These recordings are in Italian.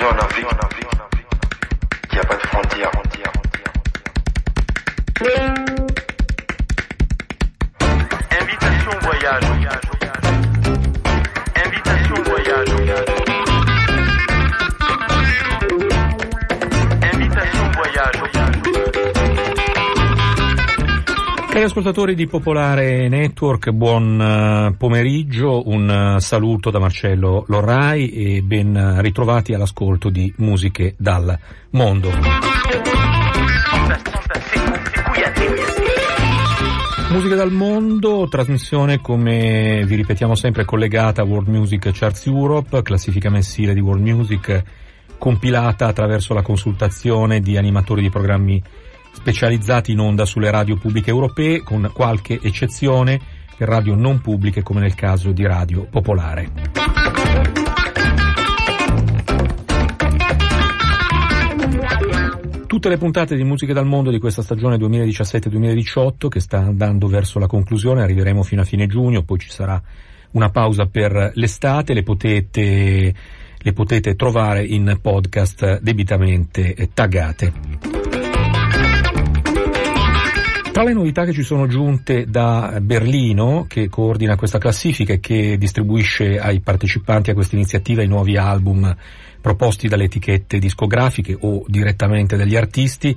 Aujourd'hui en Afrique, il n'y a pas de frontières. Invitation voyage. Invitation voyage. Cari ascoltatori di Popolare Network, buon eh, pomeriggio, un eh, saluto da Marcello Lorrai e ben ritrovati all'ascolto di Musiche dal Mondo. Musiche dal Mondo, trasmissione come vi ripetiamo sempre collegata a World Music Charts Europe, classifica mensile di World Music compilata attraverso la consultazione di animatori di programmi specializzati in onda sulle radio pubbliche europee, con qualche eccezione per radio non pubbliche come nel caso di Radio Popolare. Tutte le puntate di Musiche dal Mondo di questa stagione 2017-2018 che sta andando verso la conclusione, arriveremo fino a fine giugno, poi ci sarà una pausa per l'estate, le potete, le potete trovare in podcast debitamente taggate. Tra le novità che ci sono giunte da Berlino, che coordina questa classifica e che distribuisce ai partecipanti a questa iniziativa i nuovi album proposti dalle etichette discografiche o direttamente dagli artisti,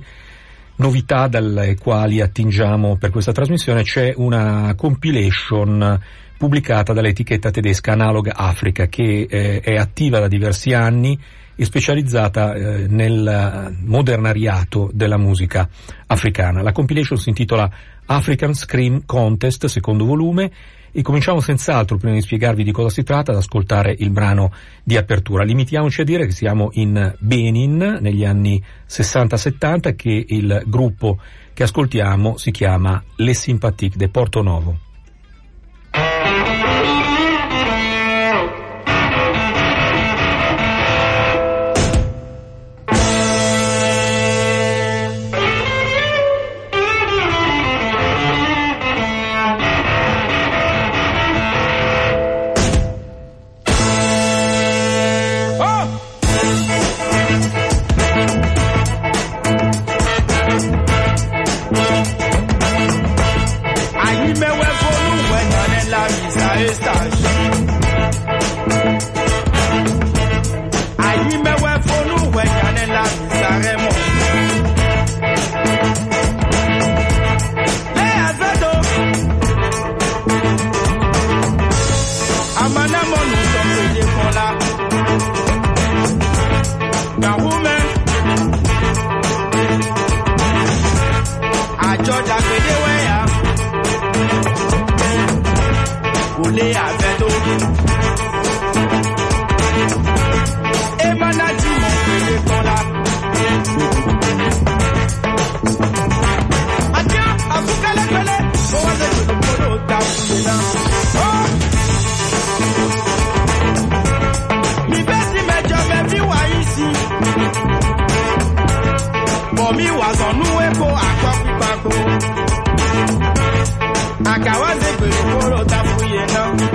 novità dalle quali attingiamo per questa trasmissione, c'è una compilation pubblicata dall'etichetta tedesca Analog Africa che eh, è attiva da diversi anni e specializzata eh, nel modernariato della musica africana. La compilation si intitola African Scream Contest, secondo volume, e cominciamo senz'altro, prima di spiegarvi di cosa si tratta, ad ascoltare il brano di apertura. Limitiamoci a dire che siamo in Benin, negli anni 60-70, e che il gruppo che ascoltiamo si chiama Les Sympathiques de Porto Novo. Thank you. pèrè kóró.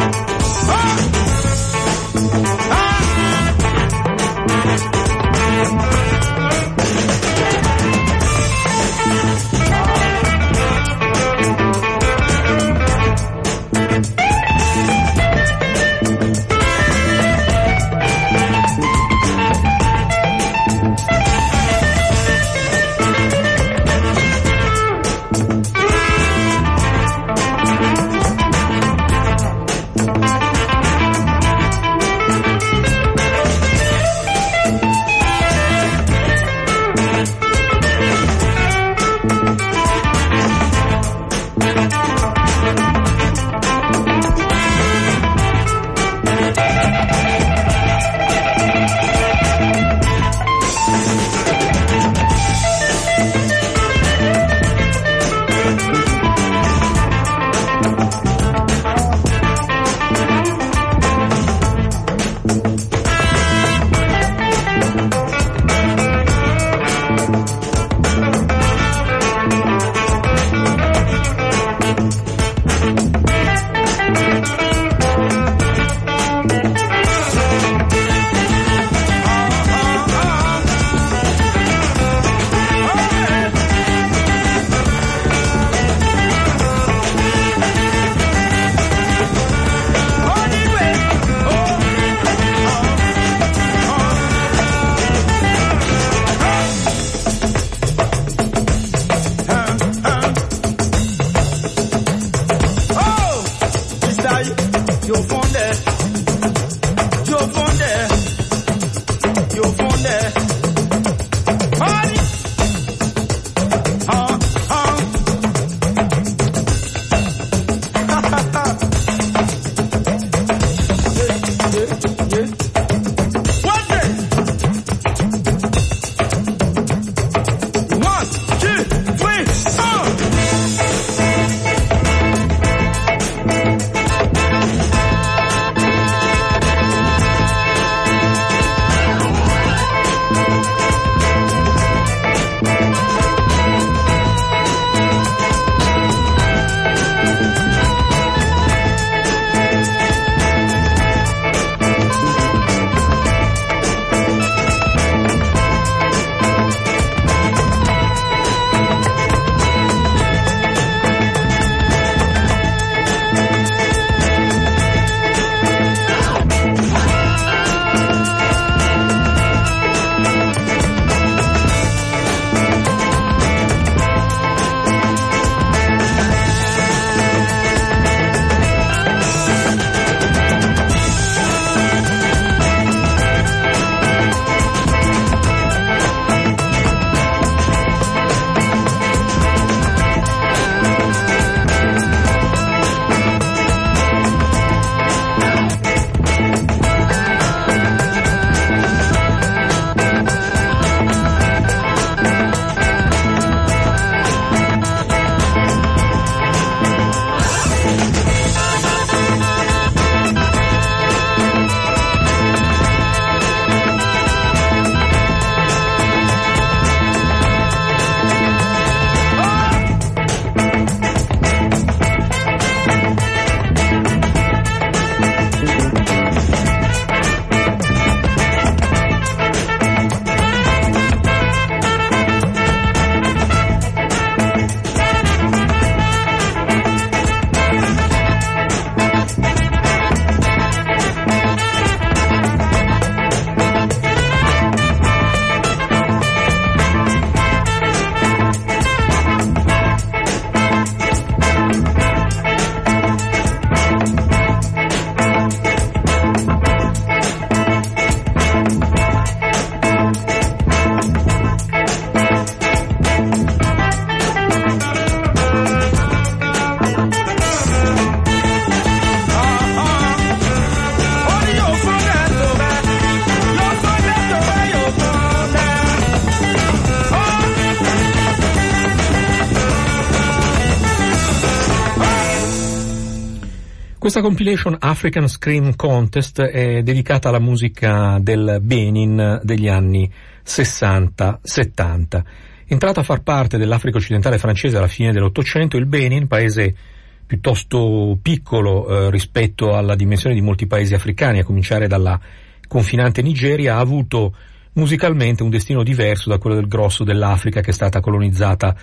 Questa compilation African Scream Contest è dedicata alla musica del Benin degli anni 60-70. Entrato a far parte dell'Africa occidentale francese alla fine dell'Ottocento, il Benin, paese piuttosto piccolo eh, rispetto alla dimensione di molti paesi africani, a cominciare dalla confinante Nigeria, ha avuto musicalmente un destino diverso da quello del grosso dell'Africa che è stata colonizzata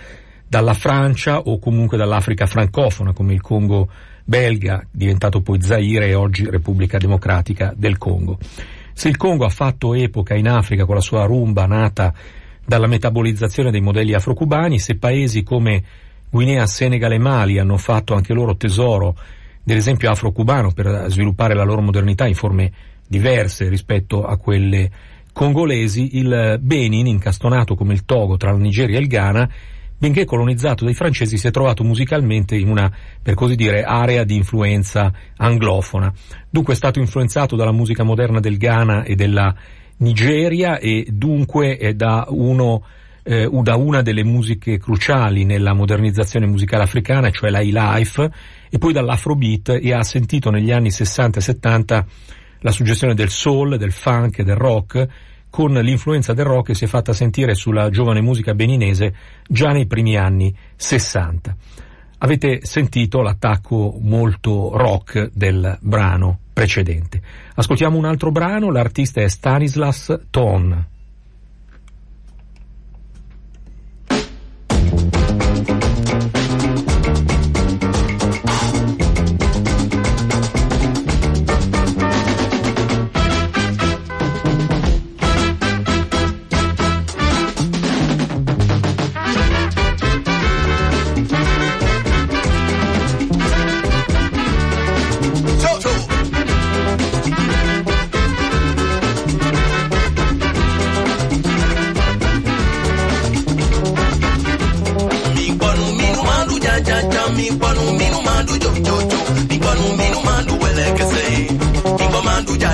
dalla Francia o comunque dall'Africa francofona come il Congo belga, diventato poi Zaire e oggi Repubblica Democratica del Congo. Se il Congo ha fatto epoca in Africa con la sua rumba nata dalla metabolizzazione dei modelli afrocubani, se paesi come Guinea, Senegal e Mali hanno fatto anche loro tesoro dell'esempio afro-cubano per sviluppare la loro modernità in forme diverse rispetto a quelle congolesi, il Benin, incastonato come il Togo tra la Nigeria e il Ghana, benché colonizzato dai francesi, si è trovato musicalmente in una, per così dire, area di influenza anglofona. Dunque è stato influenzato dalla musica moderna del Ghana e della Nigeria e dunque è da, uno, eh, da una delle musiche cruciali nella modernizzazione musicale africana, cioè la life e poi dall'afrobeat e ha sentito negli anni 60 e 70 la suggestione del soul, del funk, del rock, con l'influenza del rock che si è fatta sentire sulla giovane musica beninese già nei primi anni 60. Avete sentito l'attacco molto rock del brano precedente. Ascoltiamo un altro brano, l'artista è Stanislas Ton.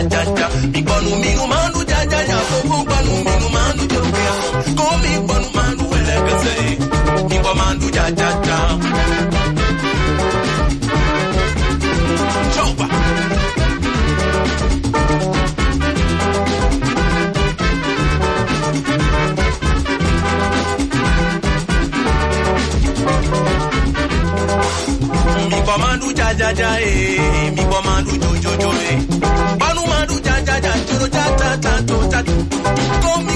jaja. Big banu mingu manu jaja ya. Bo banu mingu manu jaja. Go big banu manu wele kese. Big banu manu jaja ya. Banu madu cha cha cha, juro cha cha cha, jo ja. Come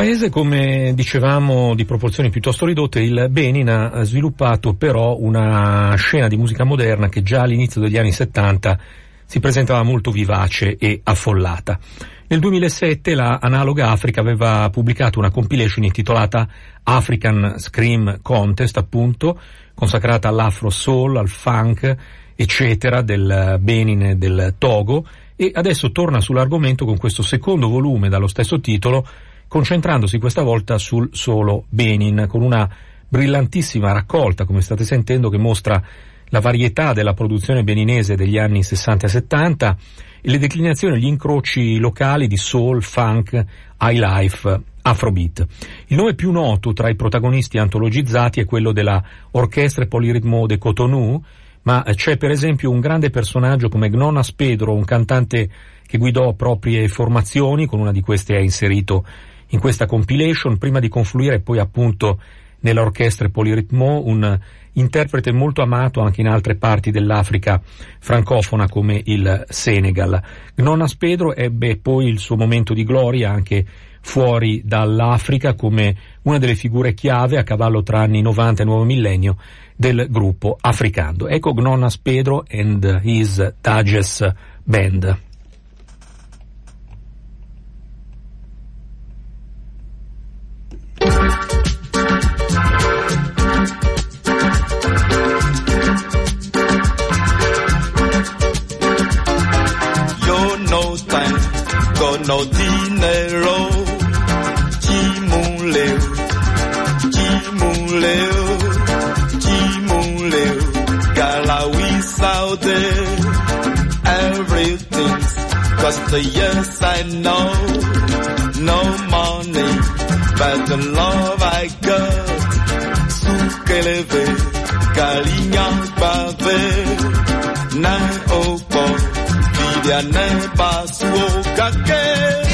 Paese, come dicevamo, di proporzioni piuttosto ridotte, il Benin ha sviluppato però una scena di musica moderna che già all'inizio degli anni 70 si presentava molto vivace e affollata. Nel 2007 la Analoga Africa aveva pubblicato una compilation intitolata African Scream Contest, appunto, consacrata all'afro soul, al funk, eccetera, del Benin e del Togo, e adesso torna sull'argomento con questo secondo volume dallo stesso titolo, concentrandosi questa volta sul solo Benin, con una brillantissima raccolta, come state sentendo, che mostra la varietà della produzione beninese degli anni 60 e 70 e le declinazioni, gli incroci locali di soul, funk, high life, afrobeat. Il nome più noto tra i protagonisti antologizzati è quello della Orchestre Poliritmo de Cotonou, ma c'è per esempio un grande personaggio come Gnonas Pedro, un cantante che guidò proprie formazioni, con una di queste è inserito in questa compilation, prima di confluire poi appunto nell'orchestra Poliritmo, un interprete molto amato anche in altre parti dell'Africa francofona come il Senegal. Gnonas Pedro ebbe poi il suo momento di gloria anche fuori dall'Africa come una delle figure chiave a cavallo tra anni 90 e nuovo millennio del gruppo africano. Ecco Gnonas Pedro and his Tages Band. no dinero. Chimuleo, chimuleo, chimuleo. Gala we saw there. Everything's cost the yes I know. No money, but the love I got. Suke leve, galinha pavê. Não opo, filha nem passou. ya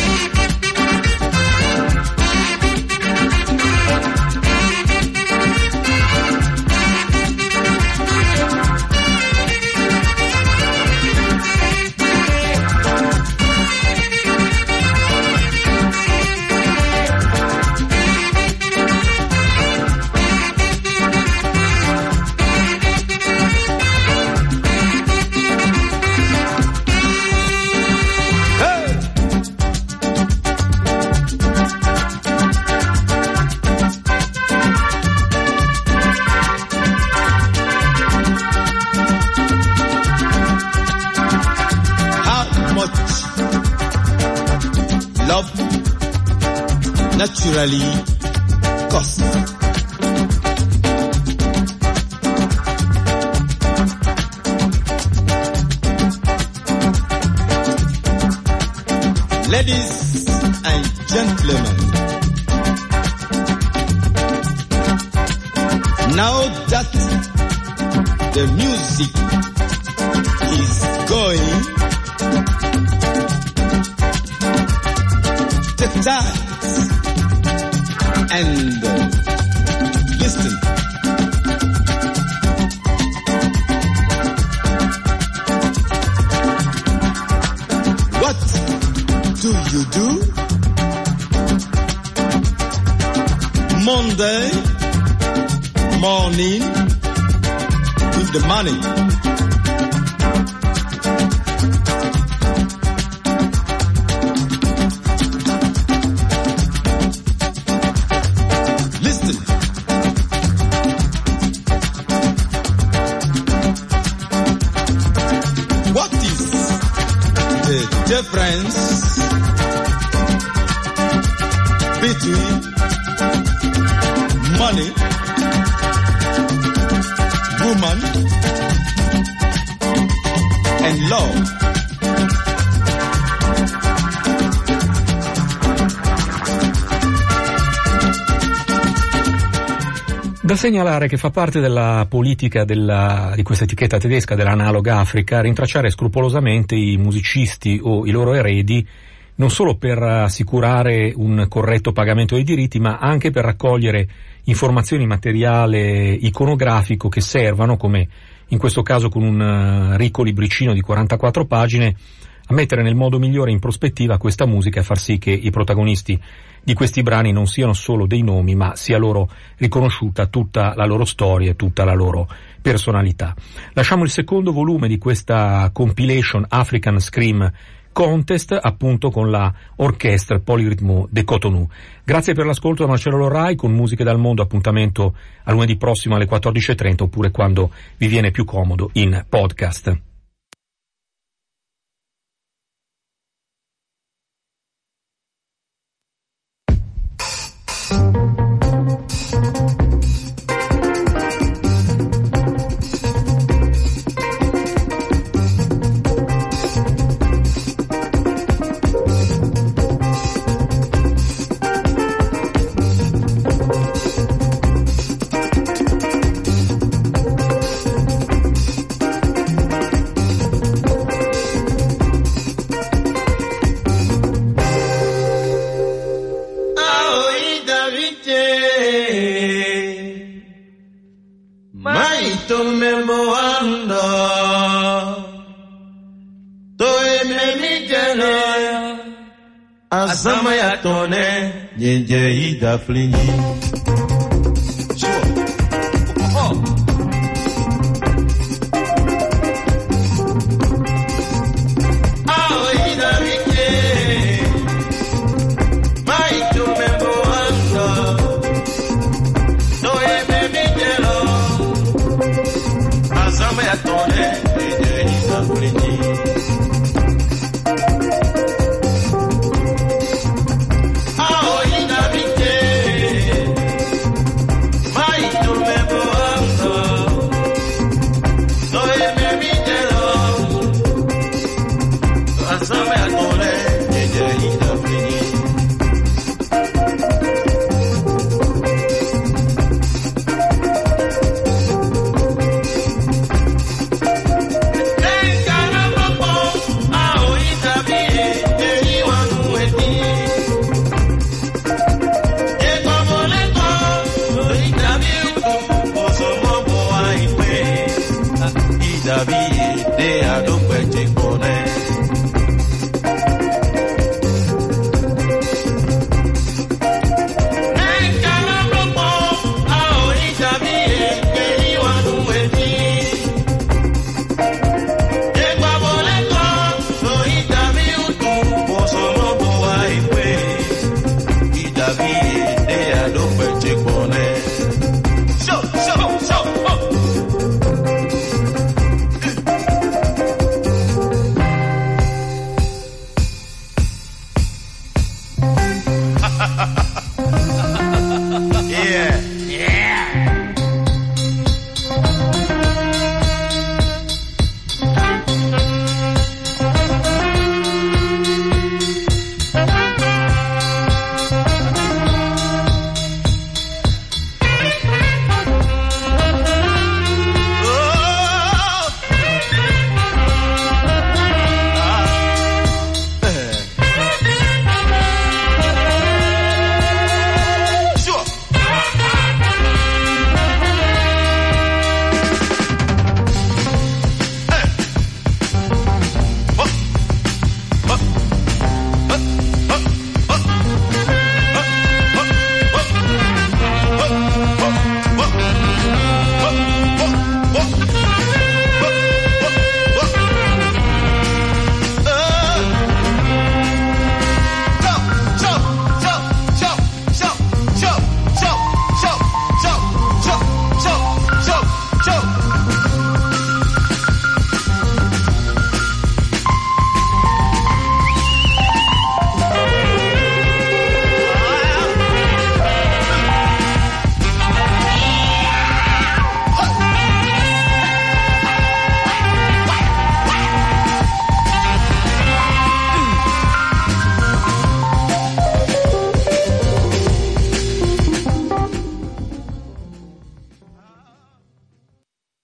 naturally cost. Ladies and gentlemen, now that the music is going, the time and uh, listen. What do you do? Monday morning with the money. friends. Segnalare che fa parte della politica della, di questa etichetta tedesca dell'analoga Africa rintracciare scrupolosamente i musicisti o i loro eredi non solo per assicurare un corretto pagamento dei diritti, ma anche per raccogliere informazioni in materiale iconografico che servano, come in questo caso con un ricco libricino di 44 pagine, a mettere nel modo migliore in prospettiva questa musica e far sì che i protagonisti di questi brani non siano solo dei nomi, ma sia loro riconosciuta tutta la loro storia e tutta la loro personalità. Lasciamo il secondo volume di questa compilation African Scream Contest appunto con la Orchestra Polyrhythmo de Cotonou. Grazie per l'ascolto da Marcello Lorrai con Musiche dal Mondo, appuntamento a lunedì prossimo alle 14.30 oppure quando vi viene più comodo in podcast. フフフ。afligir.